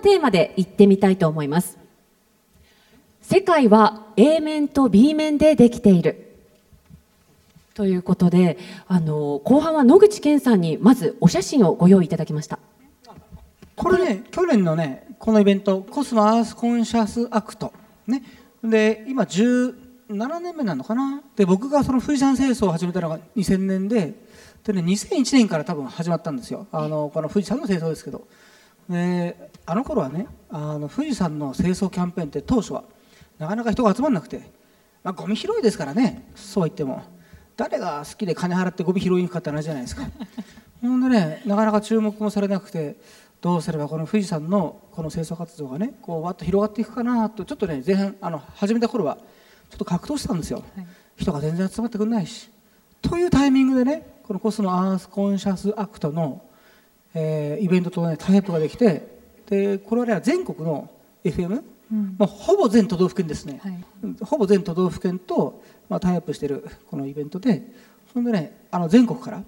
テーマで行ってみたいと思います。世界は A 面と B 面でできている。ということであの後半は野口健さんにまずお写真をご用意いただきました。これね去年のねこのイベントコスモアースコンシャスアクトね。で今17年目なのかな？で僕がその富士山清掃を始めたのが2000年でで、ね、2001年から多分始まったんですよ。あのこの富士山の清掃ですけど。であの頃はねあの富士山の清掃キャンペーンって当初はなかなか人が集まらなくて、まあ、ゴミ拾いですからねそう言っても。誰が好きで金払ってゴミ拾いに行くかって話じゃないですか。ほんでねなかなか注目もされなくてどうすればこの富士山のこの清掃活動がねこうわっと広がっていくかなとちょっとね前半あの始めた頃はちょっと格闘してたんですよ、はい、人が全然集まってくれないし。というタイミングでねこのコスモアースコンシャスアクトの、えー、イベントとねタイアップができてでこれは全国の FM、うん、まあ、ほぼ全都道府県ですね、はい、ほぼ全都道府県と、まあ、タイアップしているこのイベントでそんでねあの全国から、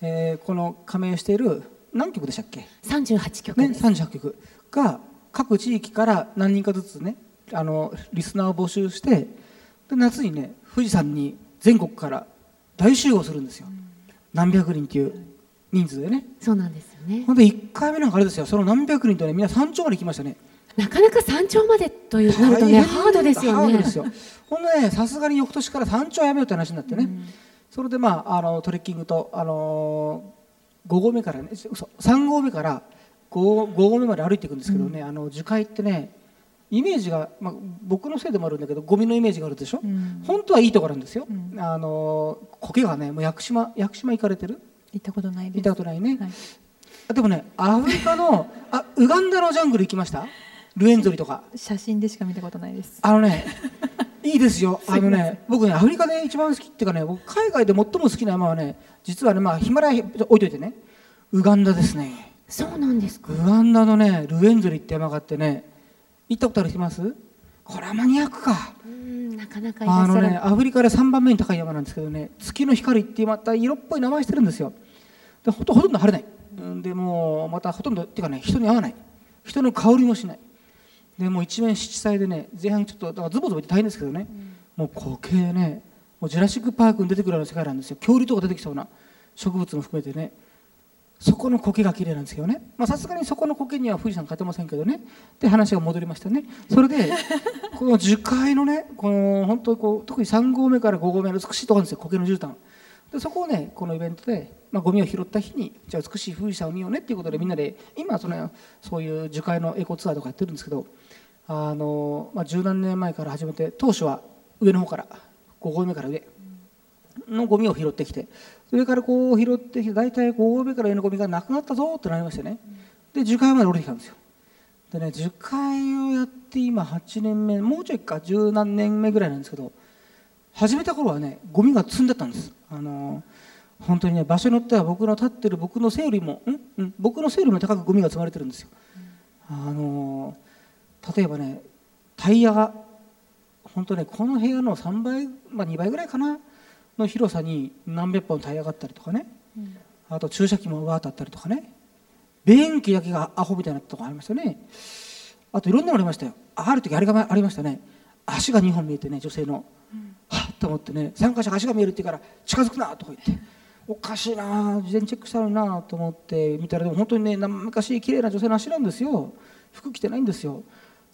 えー、この加盟している何曲でしたっけ？38曲ね38曲が各地域から何人かずつねあのリスナーを募集してで夏にね富士山に全国から大集合するんですよ、うん、何百人っていう人数でね。そうなんですよね。ほんで1回目なんかあれですよ。その何百人とねみんな山頂まで行きましたね。なかなか山頂までというなるとねハードですよね。ハードですよ。ほんでねさすがに翌年から山頂やめようって話になってね、うん、それでまああのトレッキングとあの5合目からね3合目から 5, 5合目まで歩いていくんですけどね、うん、あの樹海ってねイメージが、まあ、僕のせいでもあるんだけどゴミのイメージがあるでしょ、うん、本当はいいところなんですよ、うん、あの苔がねもう屋久島屋久島行かれてる？行ったことないです。行ったことないね、はい、でもねアフリカのあウガンダのジャングル行きました？ルエンゾリとか。写真でしか見たことないです。あのねいいですよ。あのね僕ねアフリカで一番好きっていうかね僕海外で最も好きな山はね実はねまあヒマラヤ置いといてね。ウガンダですね。そうなんですか。ウガンダのねルエンゾリって山があってね行ったことある人います？これはマニアックか。うんなかなかあのねアフリカで3番目に高い山なんですけどね月の光ってまた色っぽい名前してるんですよ。でほとほとんど晴れない。でもまたほとんどっていうかね人に会わない。人の香りもしない。でもう一面七彩でね前半ちょっとだからズボズボって大変ですけどね、うん、もう苔ねもうジュラシック・パークに出てくるような世界なんですよ。恐竜とか出てきそうな植物も含めてねそこの苔が綺麗なんですけどね。さすがにそこの苔には富士山勝てませんけどね。で話が戻りましたね。それで この樹海のねこの本当こう特に3合目から5合目の美しいところなんですよ。苔の絨毯。でそこをねこのイベントで、まあ、ゴミを拾った日にじゃあ美しい富士山を見ようね。っていうことでみんなで今そのそういう樹海のエコツアーとかやってるんですけどあの、まあ、十何年前から始めて当初は上の方から5合目から上のゴミを拾ってきてそれからこう拾ってきて大体5合目から上のゴミがなくなったぞってなりましてね。で樹海まで降りてきたんですよ。でね樹海をやって今8年目もうちょいか十何年目ぐらいなんですけど始めた頃はねゴミが積んでたんです。あの本当にね場所によっては僕の立ってる僕の背よりもん、ん、僕の背よりも高くゴミが積まれてるんですよ。あの例えばねタイヤが本当ねこの部屋の3倍、まあ、2倍ぐらいかな。の広さに何百本タイヤがあったりとかね、うん、あと注射器もわーっとあったりとかね。便器だけがアホみたいなとこありましたね。あといろんなのありましたよ。ある時あれがありましたね。足が2本見えてね女性の、うん、はっと思ってね参加者が足が見えるって言うから近づくなとか言って。おかしいな事前チェックしたのになと思って見たらでも本当にね昔綺麗な女性の足なんですよ。服着てないんですよ。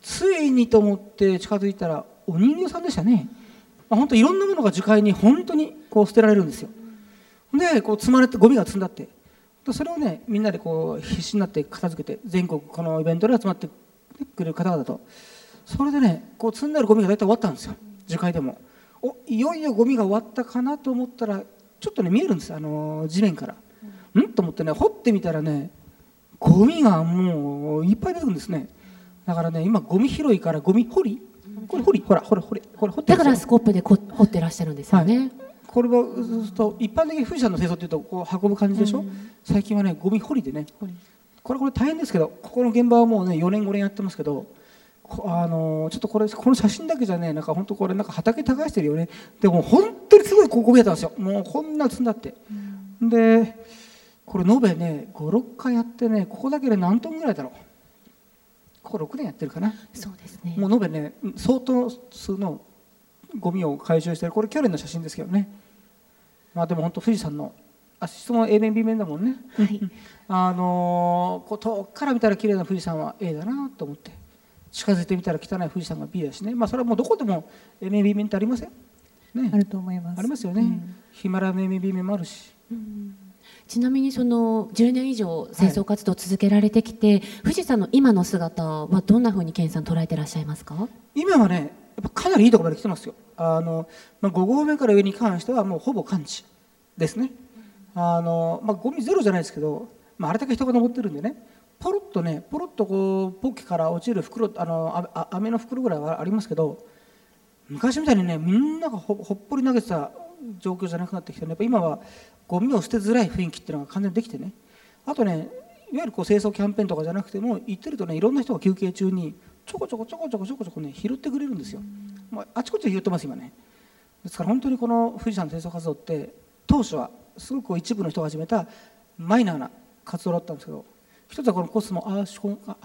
ついにと思って近づいたらお人形さんでしたね、まあ、本当いろんなものが樹海に本当にこう捨てられるんですよ。でこう積まれてゴミが積んだって。それをねみんなでこう必死になって片付けて全国このイベントで集まってくれる方々と。それでねこう積んであるゴミが大体終わったんですよ。樹海でも。おいよいよゴミが終わったかなと思ったらちょっとね見えるんですあの地面から、うん、と思ってね掘ってみたらねゴミがもういっぱい出てくるんですね。だからね今ゴミ拾いからゴミ掘りこれ掘りほらほらほらこれ掘ってだからスコップでこ掘ってらっしゃるんですよね、はい、これはと一般的に富士山の清掃っていうとこう運ぶ感じでしょ、うん、最近はねゴミ掘りでね。これこれ大変ですけどここの現場はもうね4年5年やってますけどあのちょっとこれこの写真だけじゃねなんか本当これなんか畑耕してるよね。でも本当にすごいここ見えたんですよ。もうこんな積んだって、うん、でこれ延べね56回やってねここだけで何トンぐらいだろうこ6年やってるかな。そうですね。もう延べね相当数のゴミを回収してる。これ去年の写真ですけどね。まあでも本当富士山のあ質問は A 面 B 面だもんね。はい。あのーこう遠くから見たら綺麗な富士山は A だなと思って近づいてみたら汚い富士山が B だしね。まあそれはもうどこでも A 面 B 面ってありません？ね。あると思います。ありますよね、うん。ヒマラヤの A 面 B 面もあるしちなみにその10年以上清掃活動を続けられてきて、富士山の今の姿はどんなふうに健さん捉えてらっしゃいますか？今はねやっぱかなりいいところまで来てますよ。あの、まあ、5合目から上に関してはもうほぼ完治ですね。あの、まあ、ゴミゼロじゃないですけど、まあ、あれだけ人が登ってるんでねポロッとねポロッとこうポッケから落ちる袋あのああ飴の袋ぐらいはありますけど昔みたいにねみんながほほっぽり投げてた状況じゃなくなってきてね。やっぱ今はゴミを捨てづらい雰囲気っていうのが完全にできてね。あとねいわゆるこう清掃キャンペーンとかじゃなくても行ってるとねいろんな人が休憩中にちょこちょこちょこちょこちょこちょこね拾ってくれるんですよ、まあ、あちこちで拾ってます今ね。ですから本当にこの富士山の清掃活動って当初はすごく一部の人が始めたマイナーな活動だったんですけど一つはこのコスモアースコンあ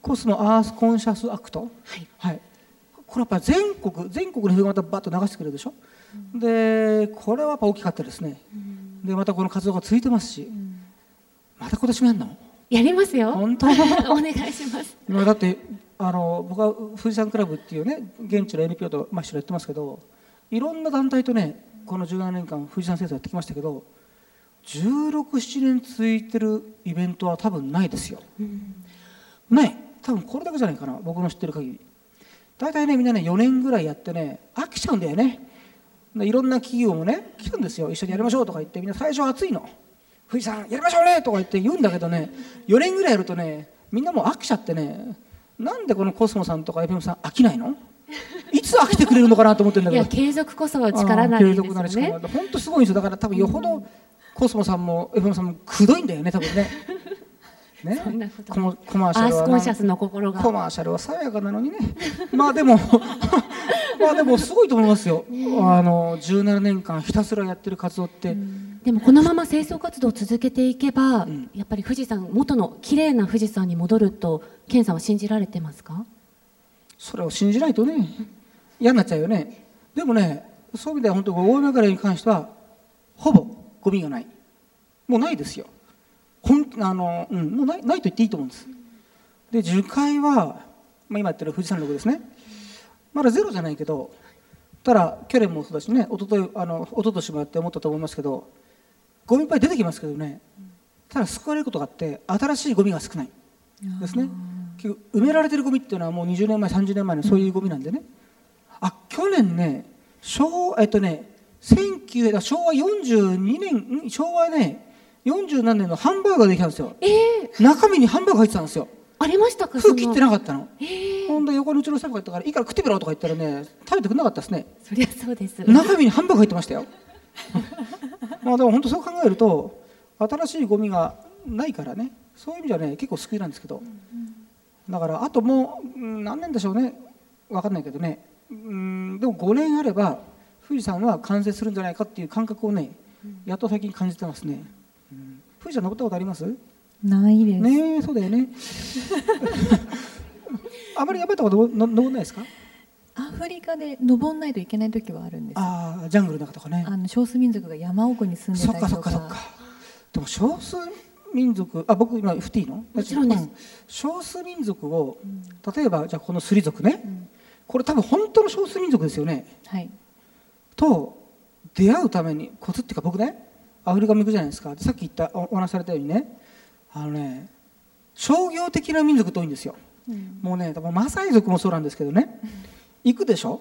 コスモアースコンシャスアクト、はい。はい、これやっぱ全国全国の人がまたバッと流してくれるでしょ、でこれはやっぱ大きかったですね、でまたこの活動が続いてますし、また今年もやるの？やりますよ。本当？お願いします。まあだってあの僕は富士山クラブっていうね現地の NPO と、まあ、一緒にやってますけどいろんな団体とねこの17年間富士山清掃やってきましたけど1617年続いてるイベントは多分ないですよ、ない多分これだけじゃないかな僕の知ってる限り。大体ねみんなね4年ぐらいやってね飽きちゃうんだよね。でいろんな企業もね来るんですよ。一緒にやりましょうとか言ってみんな最初は熱いの富士山やりましょうねとか言って言うんだけどね4年ぐらいやるとねみんなもう飽きちゃってねなんでこのコスモさんとか FM さん飽きないの？いつ飽きてくれるのかなと思ってるんだけど。いや継続こそは力なりですよ継続なり力ね本当すごいんですよ。だから多分よほどコスモさんも FM さんもくどいんだよね多分ねね。そんなことコマコマーシャルはコンシャスの心が。コマーシャルは爽やかなのにね。まあでも まあでもすごいと思いますよ。あの17年間ひたすらやってる活動って、でもこのまま清掃活動を続けていけば、ん。やっぱり富士山元の綺麗な富士山に戻ると健さんは信じられてますか？それを信じないとね嫌になっちゃうよね。でもねそういう意味では本当大雨からに関してはほぼゴミがない。もうないですよほんあの、うん、もうないないと言っていいと思うんです。で樹海は、まあ、今やってる富士山麓ですね。まだゼロじゃないけどただ去年もそうだしね一昨日あの一昨年もやって思ったと思いますけどゴミいっぱい出てきますけどねただ救われることがあって新しいゴミが少ないですね。埋められてるゴミっていうのはもう20年前30年前のそういうゴミなんでね、あ去年ね昭えっとね19昭和42年ん昭和ね40何年のハンバーガーできたんですよ。えー、中身にハンバーガー入ってたんですよ。ありましたか空気ってななかったの。えー、ほんで横にうちのスタッフが言ったから「いいから食ってみろ」とか言ったらね食べてくれなかったですね。そりゃそうです。中身にハンバーガー入ってましたよ。まあでも本当そう考えると新しいゴミがないからねそういう意味じゃね結構救いなんですけど。だからあともううん何年でしょうね。分かんないけどね。うんでも5年あれば富士山は完成するんじゃないかっていう感覚をねやっと最近感じてますね、うん富士山登ったことあります？ないです、ねえそうだよね。あまりやっぱりとこ登登んないですか？アフリカで登んないといけない時はあるんですああジャングルの中とかね。あの少数民族が山奥に住んでそっか。そたりとかっかそっか。でも少数民族あ僕今振っていいの？もちろんです。う少数民族を例えばじゃあこのスリ族ね、これ多分本当の少数民族ですよね。はい。と出会うためにコツっていうか僕ねアフリカも行くじゃないですか。さっき言ったおお話しされたようにね。あのね商業的な民族って多いんですよ、もうね多分マサイ族もそうなんですけどね、行くでしょ？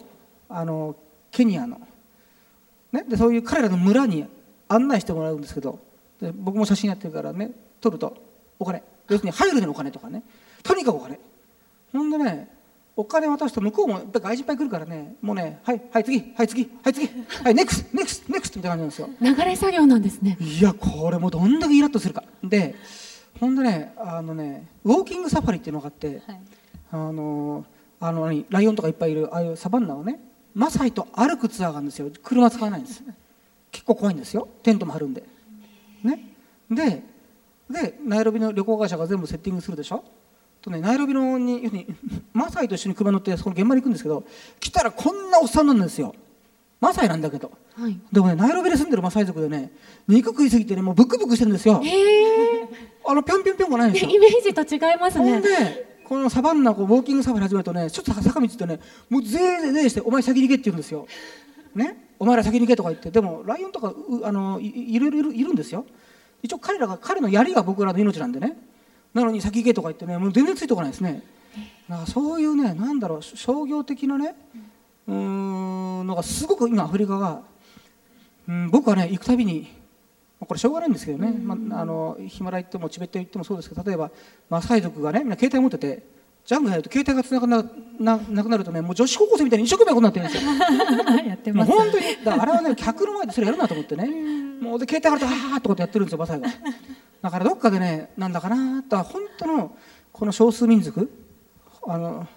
あのケニアの、ね、でそういう彼らの村に案内してもらうんですけど。で僕も写真やってるからね撮るとお金。要するに入るでのお金とかね。とにかくお金。ほんでねお金渡すと向こうもやっぱり外人いっぱい来るからね。もうねはいはい次はい次はい次はい next next next みたいな感じなんですよ。流れ作業なんですね。いやこれもうどんだけイラッとするか。でほんでねあのねウォーキングサファリっていうのがあってはい。あのあの何ライオンとかいっぱいいるああいうサバンナをねマサイと歩くツアーがあるんですよ。車使わないんです。結構怖いんですよ。テントも張るんで。ね。ででナイロビの旅行会社が全部セッティングするでしょとねナイロビのに要するにマサイと一緒に車乗ってそこの現場に行くんですけど来たらこんなおっさんなんですよマサイなんだけどはい。でもねナイロビで住んでるマサイ族でね肉食いすぎてねもうブクブクしてるんですよええあのぴょんぴょんぴょんがないんですよイメージと違いますね。でこのサバンナこうウォーキングサファリ始めるとねちょっと坂道ってねもうぜいぜいぜいして「お前先に行け」って言うんですよ。ね？お前ら先に行けとか言ってでもライオンとかうあのいいろいろいるいるんですよ。一応彼らが彼の槍が僕らの命なんでねなのに先行けとか言ってねもう全然ついてこないですね。だからそういうねなんだろう商業的なねうーんのがすごく今アフリカが、うん、僕はね行くたびにまあこれしょうがないんですけどね、まあ、あのヒマラヤ行ってもチベット行ってもそうですけど例えばマサイ族がねみんな携帯持っててジャングル入ると携帯がつながなななくなるとねもう女子高校生みたいに一生懸命こうなってるんですよ。やってます。本当にだからあれはね客の前でそれやるなと思ってね。もうで携帯があるとはーっとことやってるんですよマサイがだからどっかでねなんだかなだから本当のこの少数民族あの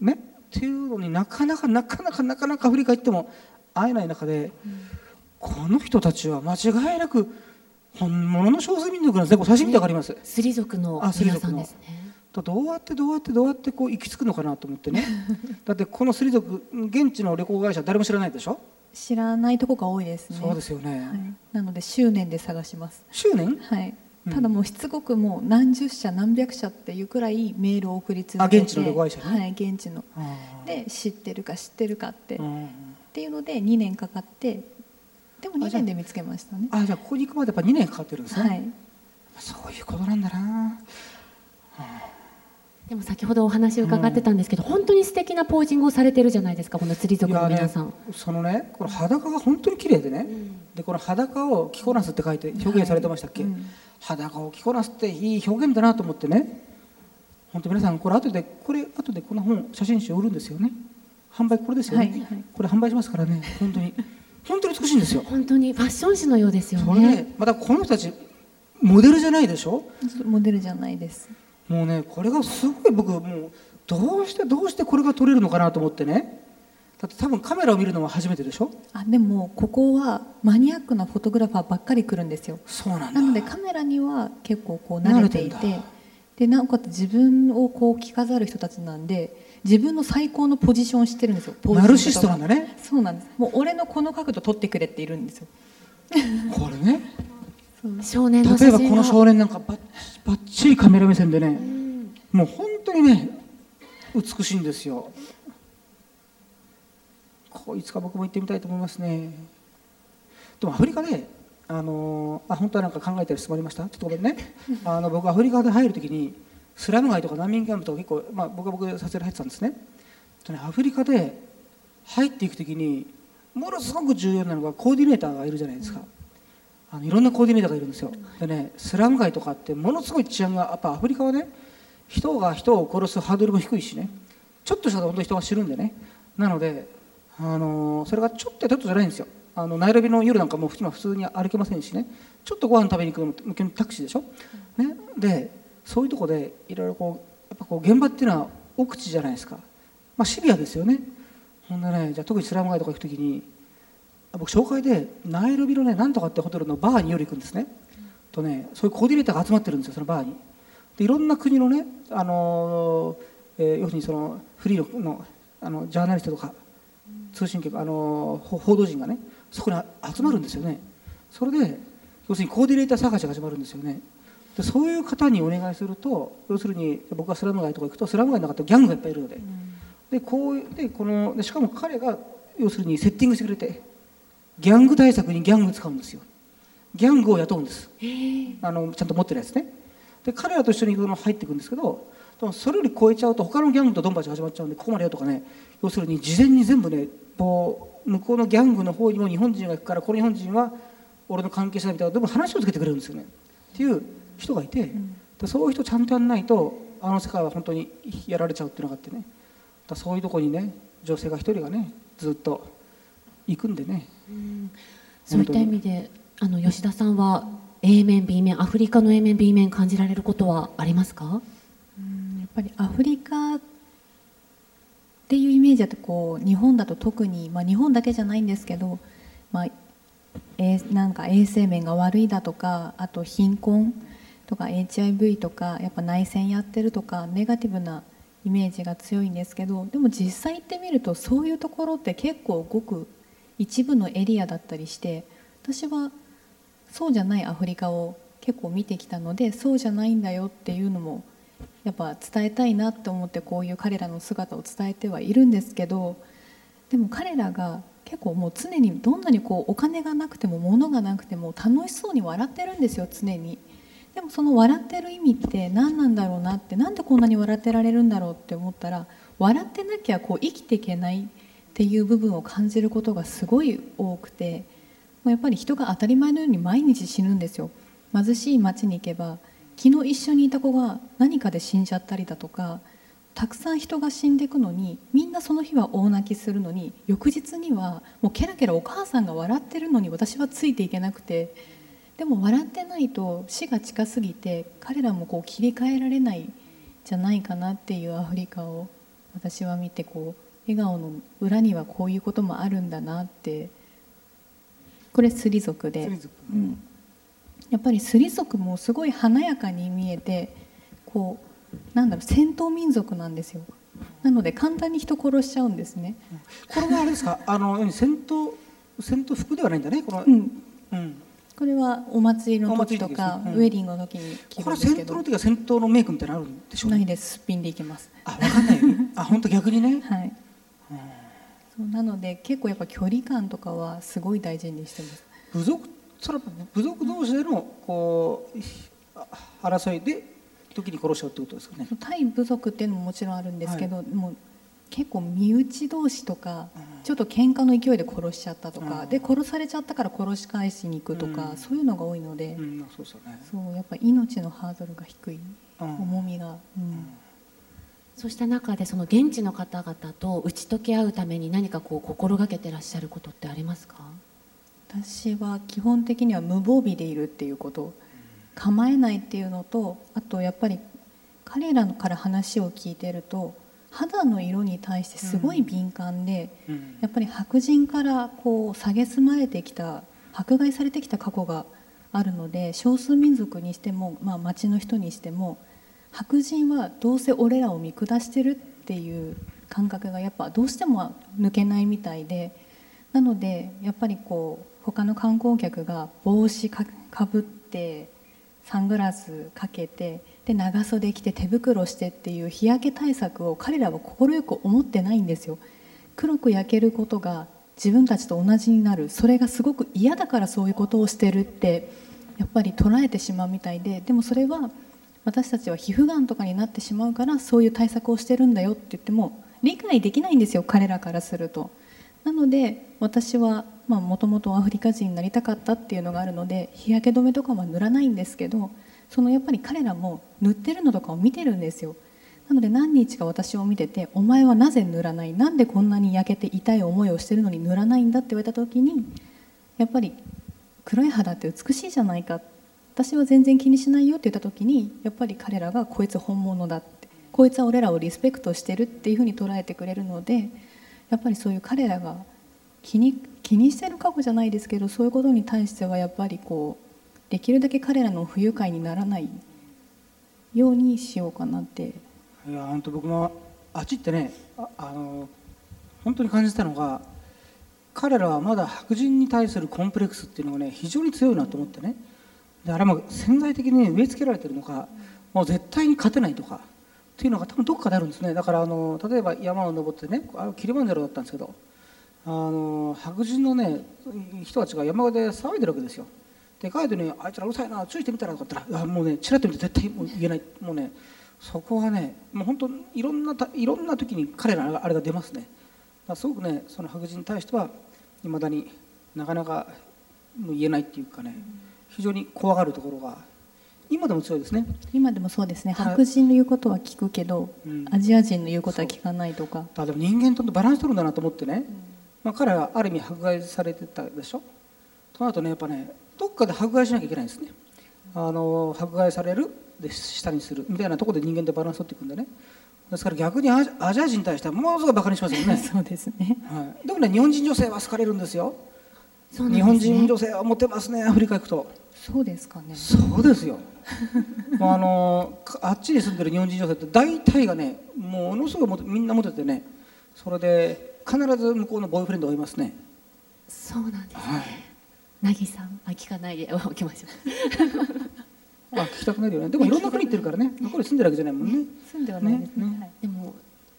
ねっていうのになかなかなかなかなかなかアフリカ行っても会えない中で、この人たちは間違いなく本物の少数民族なんですねこれ写真見てわかります、スリ族の皆さんですね。だどうやってどうやってどうやってこう行き着くのかなと思ってね。だってこのスリ族現地の旅行会社誰も知らないでしょ、知らないとこが多いですね。そうですよね、はい、なので執念で探します。執念？はい。うんただもうしつこくもう何十社何百社っていうくらいメールを送り続けてあ現地の旅行会社ねはい現地の。あで知ってるか知ってるかって、っーていうので2年かかってでも2あじゃあ年で見つけましたね。あじゃあここに行くまでやっぱ2年かかってるんですね、はい。そういうことなんだな。でも先ほどお話伺ってたんですけど、本当に素敵なポージングをされてるじゃないですかこの釣り族の皆さん。そのねこの裸が本当に綺麗でね、でこの裸を着こなすって書いて表現されてましたっけ、うん裸を着こなすっていい表現だなと思ってね。本当皆さんこれ後でこれ後でこの本写真集売るんですよね。販売これですよね、はいはい。これ販売しますからね。本当に。本当に美しいんですよ。本当にファッション誌のようですよそれでね。またこの人たちモデルじゃないでしょ？モデルじゃないです。もうねこれがすごい僕もうどうしてどうしてこれが撮れるのかなと思ってねだって多分カメラを見るのは初めてでしょ？あでもここはマニアックなフォトグラファーばっかり来るんですよ。そうなんだ。なのでカメラには結構こう慣れていてでなおかつ自分をこう着飾る人たちなんで自分の最高のポジションを知ってるんですよ。ナルシストなんだね。そうなんです。もう俺のこの角度撮ってくれっているんですよ。これね。少年の例えばこの少年なんかばっばっちりカメラ目線でねもう本当にね美しいんですよいつか僕も行ってみたいと思いますね。でもアフリカであのあ本当はなんか考えたり質問ありました？ちょっとごめんね。あの僕アフリカで入るときにスラム街とか難民キャンプとか結構、まあ、僕は僕で撮影で入ってたんですね。とねアフリカで入っていくときにものすごく重要なのがコーディネーターがいるじゃないですか、あのいろんなコーディネーターがいるんですよ。でねスラム街とかってものすごい治安がやっぱアフリカはね人が人を殺すハードルも低いしね。ちょっとしたら本当に人が死ぬんでね。なので、あのーそれがちょっとやちょっとじゃないんですよ。あのナイロビの夜なんかもう今普通に歩けませんしね。ちょっとご飯食べに行くのもタクシーでしょ、ね、でそういうとこでいろいろこうやっぱこう現場っていうのは奥地じゃないですか、まあ、シビアですよね。ほんでねじゃあ特にスラム街とか行く時に僕紹介でナイロビのねなんとかってホテルのバーに夜行くんですね、とねそういうコーディネーターが集まってるんですよそのバーに。でいろんな国のね、あのーえー要するにそのフリーののあのジャーナリストとか通信局、あの報道陣がねそこに集まるんですよね。それで要するにコーディネーター探しが始まるんですよね。でそういう方にお願いすると要するに僕がスラム街とか行くとスラム街の中ってギャングがいっぱいいるので、でこうでこのでしかも彼が要するにセッティングしてくれてギャング対策にギャング使うんですよ。ギャングを雇うんです。あのちゃんと持ってるやつね。で彼らと一緒に入っていくんですけどでもそれより超えちゃうと他のギャングとドンパチが始まっちゃうんでここまでよとかね。要するに事前に全部ねこう向こうのギャングの方にも日本人が行くからこの日本人は俺の関係者だみたいなでも話をつけてくれるんですよね。っていう人がいて、でそういう人ちゃんとやんないとあの世界は本当にやられちゃうっていうのがあってね。だそういうところにね女性が一人がねずっと行くんでね。そういった意味であの吉田さんは A 面 B 面アフリカの A 面 B 面感じられることはありますか？ぱりアフリカっていうイメージだとこう日本だと特に、まあ、日本だけじゃないんですけど、まあえなんか衛生面が悪いだとかあと貧困とか HIV とかやっぱ内戦やってるとかネガティブなイメージが強いんですけどでも実際行ってみるとそういうところって結構ごく一部のエリアだったりして私はそうじゃないアフリカを結構見てきたのでそうじゃないんだよっていうのもやっぱ伝えたいなって思ってこういう彼らの姿を伝えてはいるんですけどでも彼らが結構もう常にどんなにこうお金がなくても物がなくても楽しそうに笑ってるんですよ常に。でもその笑ってる意味って何なんだろうなってなんでこんなに笑ってられるんだろうって思ったら笑ってなきゃこう生きていけないっていう部分を感じることがすごい多くてもやっぱり人が当たり前のように毎日死ぬんですよ貧しい町に行けば昨日一緒にいた子が何かで死んじゃったりだとかたくさん人が死んでいくのにみんなその日は大泣きするのに翌日にはもうケラケラお母さんが笑ってるのに私はついていけなくてでも笑ってないと死が近すぎて彼らもこう切り替えられないじゃないかなっていうアフリカを私は見てこう笑顔の裏にはこういうこともあるんだなってこれスリ族で、うん、やっぱりスリ族もすごい華やかに見えてこうなんだろう戦闘民族なんですよ。なので簡単に人殺しちゃうんですね。これはあれですか？あの戦闘戦闘服ではないんだねこの、うん、うん。これはお祭りの時とか、うん、ウェディングの時に着るんですけど。これ戦闘の時は戦闘のメイクみたいなのあるんでしょう、ないですすっぴんでいきます。あ分かんない。あ本当逆にね。はい。そうなので結構やっぱ距離感とかはすごい大事にしてます。部族それ部族同士でのこう争いで時に殺しちゃうってことですかね。対部族っていうのももちろんあるんですけど、はい、もう結構身内同士とか、ちょっと喧嘩の勢いで殺しちゃったとか、で殺されちゃったから殺し返しに行くとか、そういうのが多いので、そうそうね、そうやっぱ命のハードルが低い、重みが。うん。そうした中でその現地の方々と打ち解け合うために何かこう心がけてらっしゃることってありますか？私は基本的には無防備でいるっていうこと構えないっていうのとあとやっぱり彼らから話を聞いてると肌の色に対してすごい敏感で、うん、やっぱり白人からこう蔑まれてきた迫害されてきた過去があるので少数民族にしても、まあ、町の人にしても白人はどうせ俺らを見下してるっていう感覚がやっぱどうしても抜けないみたいでなのでやっぱりこう他の観光客が帽子かぶってサングラスかけてで長袖着て手袋してっていう日焼け対策を彼らは快く思ってないんですよ黒く焼けることが自分たちと同じになるそれがすごく嫌だからそういうことをしてるってやっぱり捉えてしまうみたいででもそれは私たちは皮膚がんとかになってしまうからそういう対策をしてるんだよって言っても理解できないんですよ彼らからすると。なので私はもともとアフリカ人になりたかったっていうのがあるので日焼け止めとかは塗らないんですけどそのやっぱり彼らも塗ってるのとかを見てるんですよ。なので何日か私を見てて「お前はなぜ塗らない？なんでこんなに焼けて痛い思いをしてるのに塗らないんだ」って言われた時にやっぱり黒い肌って美しいじゃないか私は全然気にしないよって言った時にやっぱり彼らがこいつ本物だってこいつは俺らをリスペクトしてるっていうふうに捉えてくれるのでやっぱりそういう彼らが気に気にしてる過去じゃないですけどそういうことに対してはやっぱりこうできるだけ彼らの不愉快にならないようにしようかなって。いや本当僕もあっち行ってねあの本当に感じたのが彼らはまだ白人に対するコンプレックスっていうのがね非常に強いなと思ってね。であれも潜在的に植え付けられてるのかもう絶対に勝てないとかっていうのが多分どこかであるんですね。だからあの例えば山を登ってねあキリマンジャロだったんですけどあの白人のね人たちが山で騒いでるわけですよ。でガイドに「あいつらうるさいな注意してみたら」とか言ったら「いやもうねチラッと見て絶対もう言えない」もうねそこはねもう本当いろんないろんな時に彼らがあれが出ますね。だすごくねその白人に対してはいまだになかなかもう言えないっていうかね、うん非常に怖がるところが今でも強いですね。今でもそうですね。白人の言うことは聞くけど、うん、アジア人の言うことは聞かないとか。だでも人間とバランス取るんだなと思ってね、うん、まあ、彼はある意味迫害されてたでしょ？となるとねやっぱねどっかで迫害しなきゃいけないんですね。あの迫害されるで下にするみたいなところで人間でバランス取っていくんでね。ですから逆にアジア人に対してはものすごいバカにしますよね。そうですね、はい、でもね日本人女性は好かれるんですよ、ね、日本人女性はモテますねアフリカ行くと。そうですかね。そうですよ。もうあのかあっちに住んでる日本人女性って大体がねものすごいみんなモテてねそれで必ず向こうのボーイフレンドがいますね。そうなんですはい。なぎさんあ聞かないでおきましょうあ聞きたくなるよね。でもいろんな国行ってるからね。向こうに住んでるわけじゃないもんね。住んではないですね。ね。ねはい。でも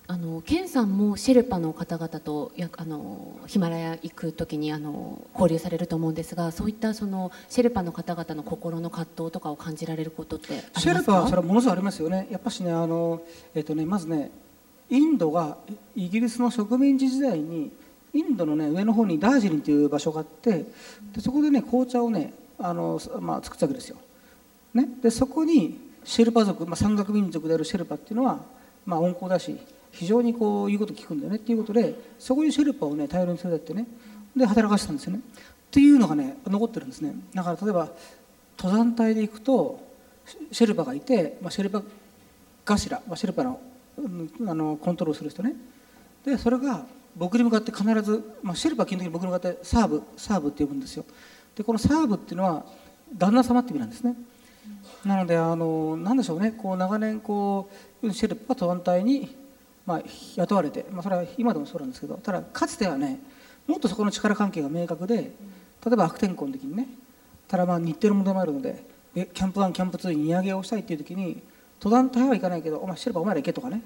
あのケンさんもシェルパの方々とやあのヒマラヤ行く時にあの交流されると思うんですがそういったそのシェルパの方々の心の葛藤とかを感じられることってありますか？シェルパはそれはものすごいありますよね。やっぱしねあの、えっとねまずねインドがイギリスの植民地時代にインドの、ね、上の方にダージリンという場所があってでそこでね紅茶をねあの、まあ、作ったわけですよ、ね、でそこにシェルパ族、まあ、山岳民族であるシェルパっていうのは、まあ、温厚だし非常にこう言うこと聞くんだよね。っていうことでそこにシェルパをね大量に連れてってねで働かせたんですよね。っていうのがね残ってるんですね。だから例えば登山隊で行くとシェルパがいて、まあ、シェルパ頭、まあ、シェルパのあのコントロールする人ね。でそれが僕に向かって必ず、まあ、シェルパは基本的に僕に向かってサーブサーブって呼ぶんですよ。でこのサーブっていうのは旦那様って意味なんですね。なのであのなんでしょうね。こう長年こうシェルパが登山隊に、まあ、雇われて、まあ、それは今でもそうなんですけどただかつてはねもっとそこの力関係が明確で例えば悪天候の時にねただまあ日程の問題もあるのでキャンプ1キャンプ2に荷上げをしたいっていう時に登山隊は行かないけどお前シェルパお前ら行けとかね。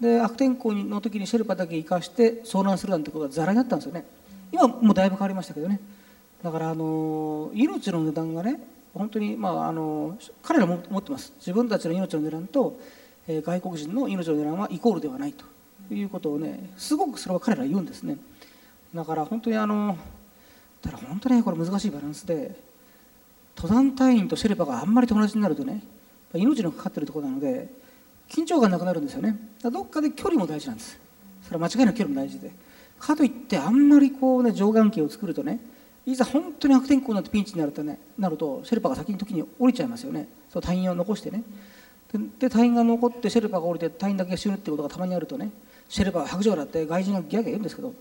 で悪天候の時にシェルパだけ行かして遭難するなんてことがざらになったんですよね。今もうだいぶ変わりましたけどね。だからあの命の値段がね本当にまああの彼らも持ってます。自分たちの命の値段と、え外国人の命の値段はイコールではないと。いうことをねすごくそれは彼ら言うんですね。だから本当にあのただ本当にこれ難しいバランスで登山隊員とシェルパがあんまり友達になるとね命のかかってるところなので緊張感なくなるんですよね。どっかで距離も大事なんです。それは間違いなく距離も大事で。かといってあんまりこうね上眼形を作るとねいざ本当に悪天候になってピンチになるとねなるとシェルパが先に時に降りちゃいますよね。そう隊員を残してね。で隊員が残ってシェルパが降りて隊員だけが死ぬってことがたまにあるとねシェルパは白状だって外人がギャーギャー言うんですけど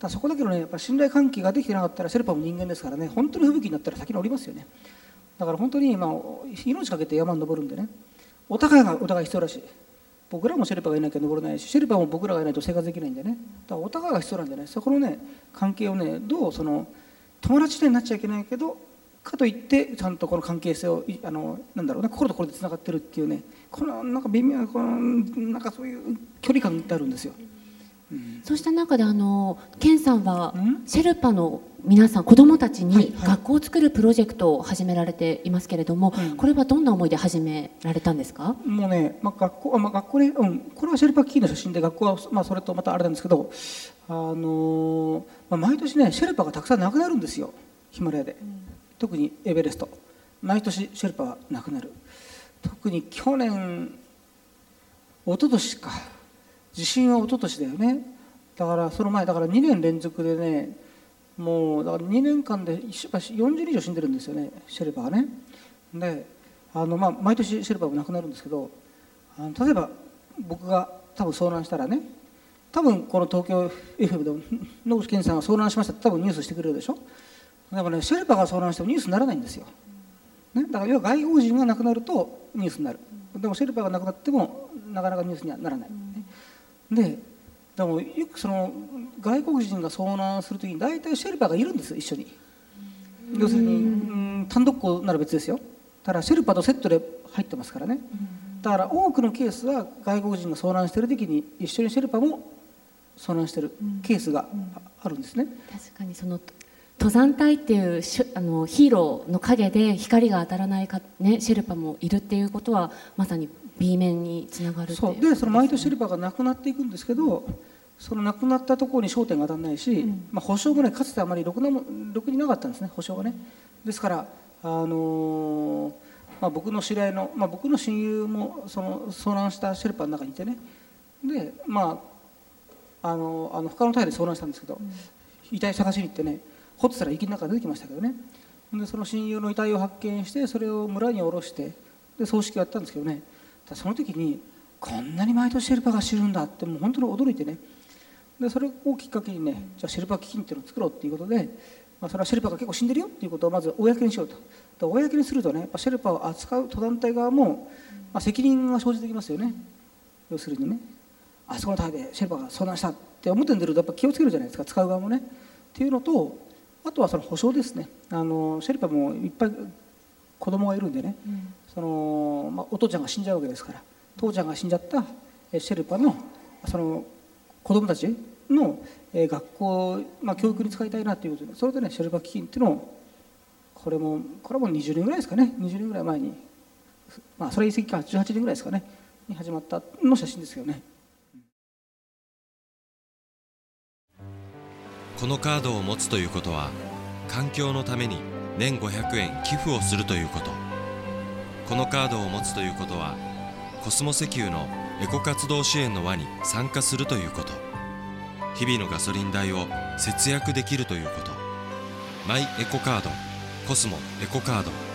だそこだけのねやっぱ信頼関係ができてなかったらシェルパも人間ですからね本当に吹雪になったら先に降りますよね。だから本当に、まあ、命かけて山に登るんでね。お互いがお互い必要だし僕らもシェルパがいなきゃ登れないしシェルパも僕らがいないと生活できないんでね。だからお互いが必要なんでねそこのね関係をねどうその友達になっちゃいけないけどかといってちゃんとこの関係性をあのなんだろうな心と心でつながってるっていうね。このなんか微妙なこのなんかそういう距離感ってあるんですよ。うん。そうした中であのケンさんはうん？シェルパの皆さん子どもたちにはいはい。学校を作るプロジェクトを始められていますけれども、うん。これはどんな思いで始められたんですか？もうね、まあ、学校あ、まあ、学校ね、うん、これはシェルパキーの写真で学校は、まあ、それとまたあれなんですけど、あのーまあ、毎年ねシェルパがたくさん亡くなるんですよ。ヒマラヤで、特にエベレスト。毎年シェルパは亡くなる。特に去年一昨年か地震は一昨年だよね。だからその前だから2年連続でねもうだから2年間で40人以上死んでるんですよねシェルパがね。であの、まあ、毎年シェルパーも亡くなるんですけどあの例えば僕が多分遭難したらね多分この東京 FM でも野口健さんが遭難しましたって多分ニュースしてくれるでしょ。でもねシェルパーが遭難してもニュースにならないんですよ、ね、だから要は外国人が亡くなるとニュースになる。でもシェルパーが亡くなってもなかなかニュースにはならない、ででもよくその外国人が遭難するときに大体シェルパがいるんです一緒に。要するにうん。単独行なら別ですよ。ただシェルパとセットで入ってますからね。だから多くのケースは外国人が遭難している時に一緒にシェルパも遭難しているケースがあるんですね、確かにその登山隊っていうあのヒーローの陰で光が当たらないか、ね、シェルパもいるっていうことはまさに B 面につながるっていう。そう。でその毎年シェルパがなくなっていくんですけどそのなくなったところに焦点が当たらないし、まあ、保証もねかつてあまりろくなもろくになかったんですね保証がね。ですからあのーまあ、僕の知り合いの、まあ、僕の親友もその遭難したシェルパの中にいてね。でまああのあの他の隊で遭難したんですけど、遺体探しに行ってね掘ってたら息の中出てきましたけどね。でその親友の遺体を発見してそれを村に下ろしてで葬式をやったんですけどねその時にこんなに毎年シェルパが知るんだってもう本当に驚いてね。でそれをきっかけにねじゃあシェルパ基金っていうのを作ろうっていうことでまあ、それはシェルパが結構死んでるよっていうことをまず公にしようと。で公にするとねやっぱシェルパを扱う登壇隊側も、まあ、責任が生じてきますよね。要するにね。あそこの隊でシェルパが遭難したって思ってんでるとやっぱ気をつけるじゃないですか使う側もね。っていうのとあとはその保証ですね。あのシェルパもいっぱい子供がいるんでね、そのまあ、お父ちゃんが死んじゃうわけですから。父ちゃんが死んじゃったシェルパのその子供たちの学校、まあ、教育に使いたいなということでそれでねシェルパ基金っていうのをこれもこれも20年ぐらいですかね。20年ぐらい前にまあそれ言い過ぎか18年ぐらいですかね。に始まったの写真ですよね。このカードを持つということは環境のために年500円寄付をするということ。このカードを持つということはコスモ石油のエコ活動支援の輪に参加するということ。日々のガソリン代を節約できるということ。マイエコカードコスモエコカード。